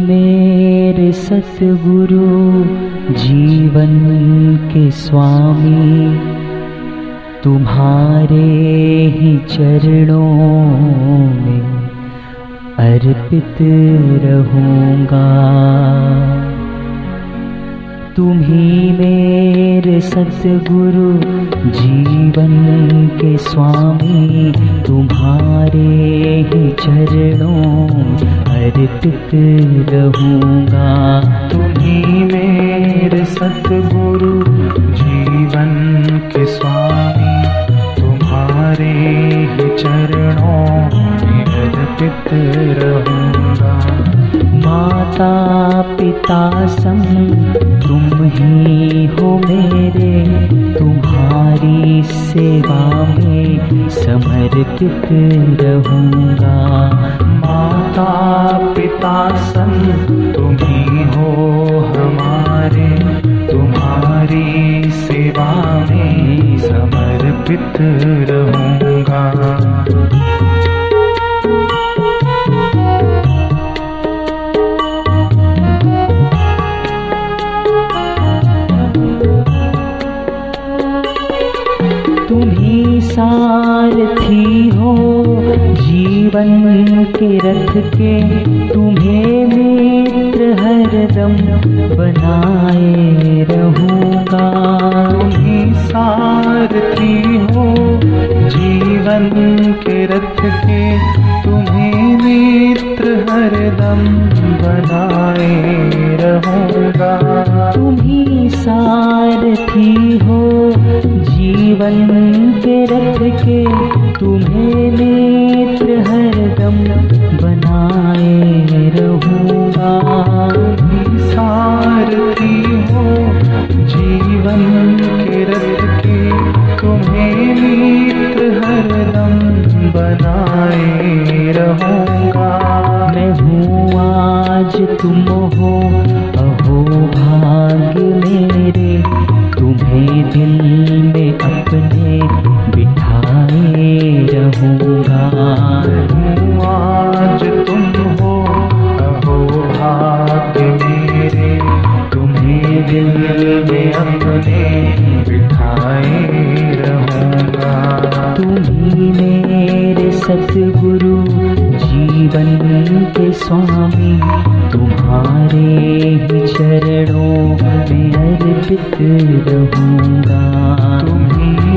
मेरे सतगुरु जीवन के स्वामी। तुम्हारे ही चरणों में अर्पित रहूंगा सतगुरु जीवन के स्वामी, तुम्हारे ही चरणों, अर्पित रहूँगा। तुम्ही मेरे सतगुरु, जीवन के स्वामी, तुम्हारे ही चरणों में अर्पित रहूँगा। माता पिता संग समर्पित रहूँगा? माता पिता सन तुम ही हो हमारे तुम्हारी सेवा में समर्पित रहूँगा। के के तुम्हें मित्र हरदम बनाए रहूँगा। तुम्ही सारथी हो जीवन के रथ के तुम्हें मित्र हरदम बनाए रहूँगा। तुम्ही सारथी हो जीवन के रथ के तुम्हें मित्र हरदम बनाए रहूँगा सारथी हो जीवन के रथ के, तुम्हें मित्र हरदम बनाए रहूँगा। मैं हूँ आज तुम हो चरणों में अर्पित रहूंगा तुम्ही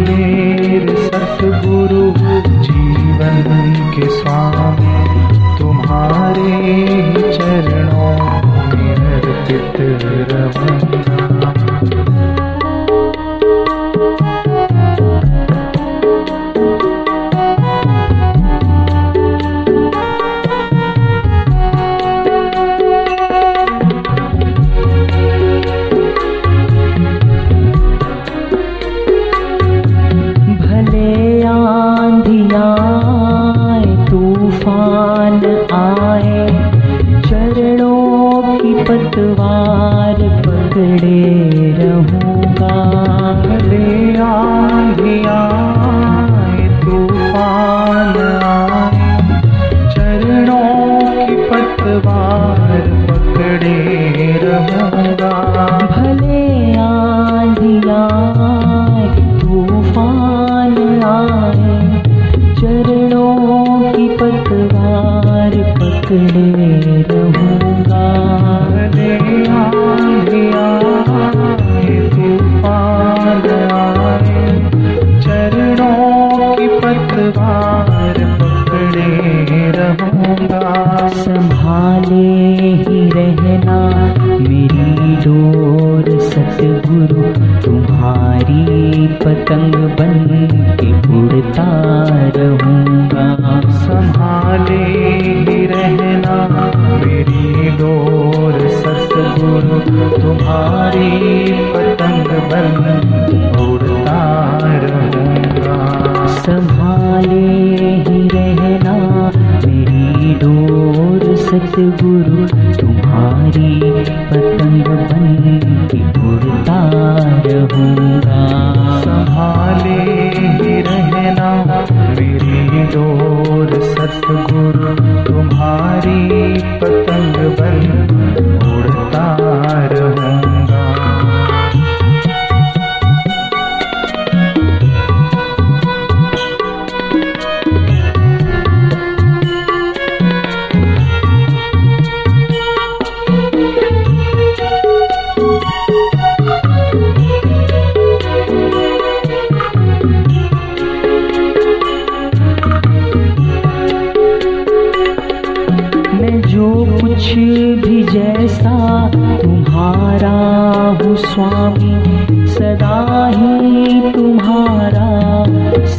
तुम्हारी पतंग बन के उड़ता रहूँगा। संभाले ही रहना मेरी डोर सतगुरु तुम्हारी पतंग बन उड़ता रहूँगा। संभाले ही रहना मेरी डोर सतगुरु तुम्हारी पतंग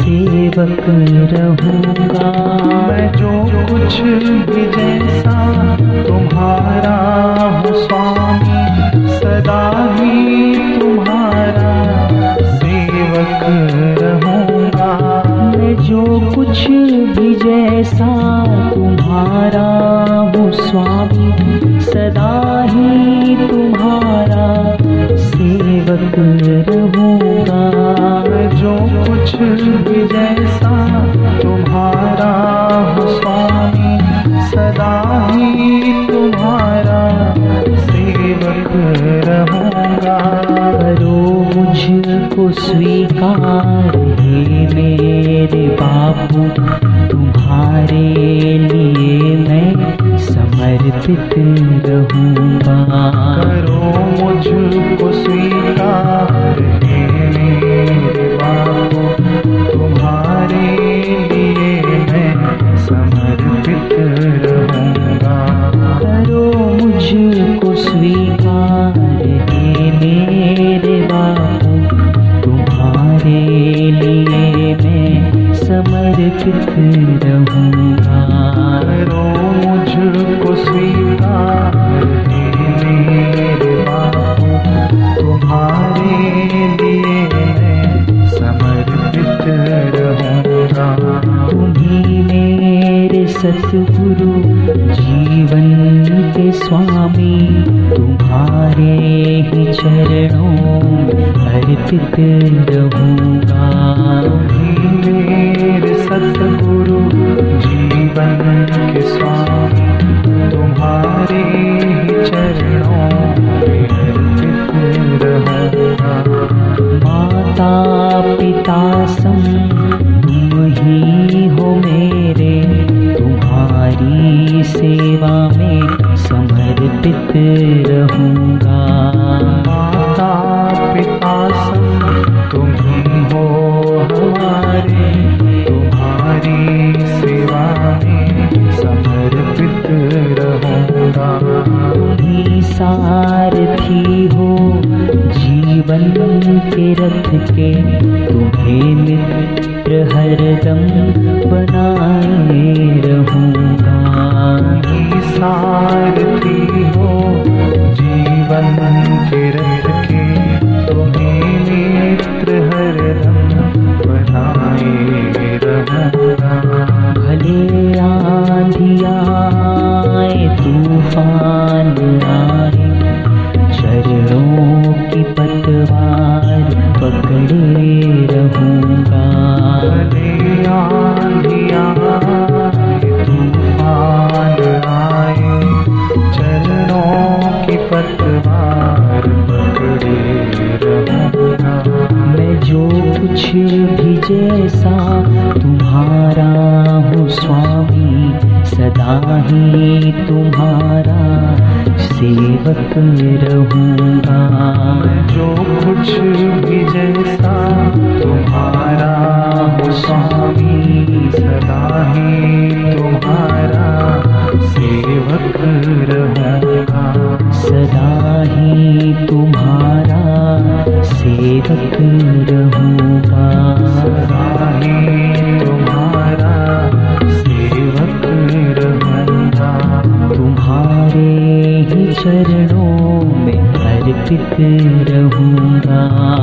सेवक रहूँगा। मैं जो कुछ भी जैसा तुम्हारा हूँ स्वामी, सदा ही तुम्हारा सेवक रहूँगा। मैं जो कुछ भी जैसा तुम्हारा हूँ स्वामी, सदा ही तुम्हारा सेवक रहूँगा। जो कुछ भी जैसा तुम्हारा हूँ स्वामी, सदा ही तुम्हारा सेवक रहूँगा। करो मुझको स्वीकार मेरे बापू, तुम्हारे लिए मैं समर्पित रहूँगा समर्पित रहूँगा मुझको स्वीकार मेरे बाबू। तुम्हारे लिए समर्पित रहूँगा तुम्ही मेरे सतगुरु जीवन के स्वामी तुम्हारे ही चरणों अर्पित रहूँगा रहूँगा। माता पिता सब तुम हो हमारे तुम्हारी सेवा में समर्पित रहूँगा। तुम्ही सारथी हो जीवन के रथ के तुम्हें मित्र हरदम बनाए रहूँगा। सारथी हो जीवन के हरदम बनाए रहूँगा सेवक रहूँगा जो कुछ भी जैसा तुम्हारा हो स्वामी सदा ही तुम्हारा सेवक रहूँगा। सदा ही तुम्हारा सेवक रहूँगा। चरणों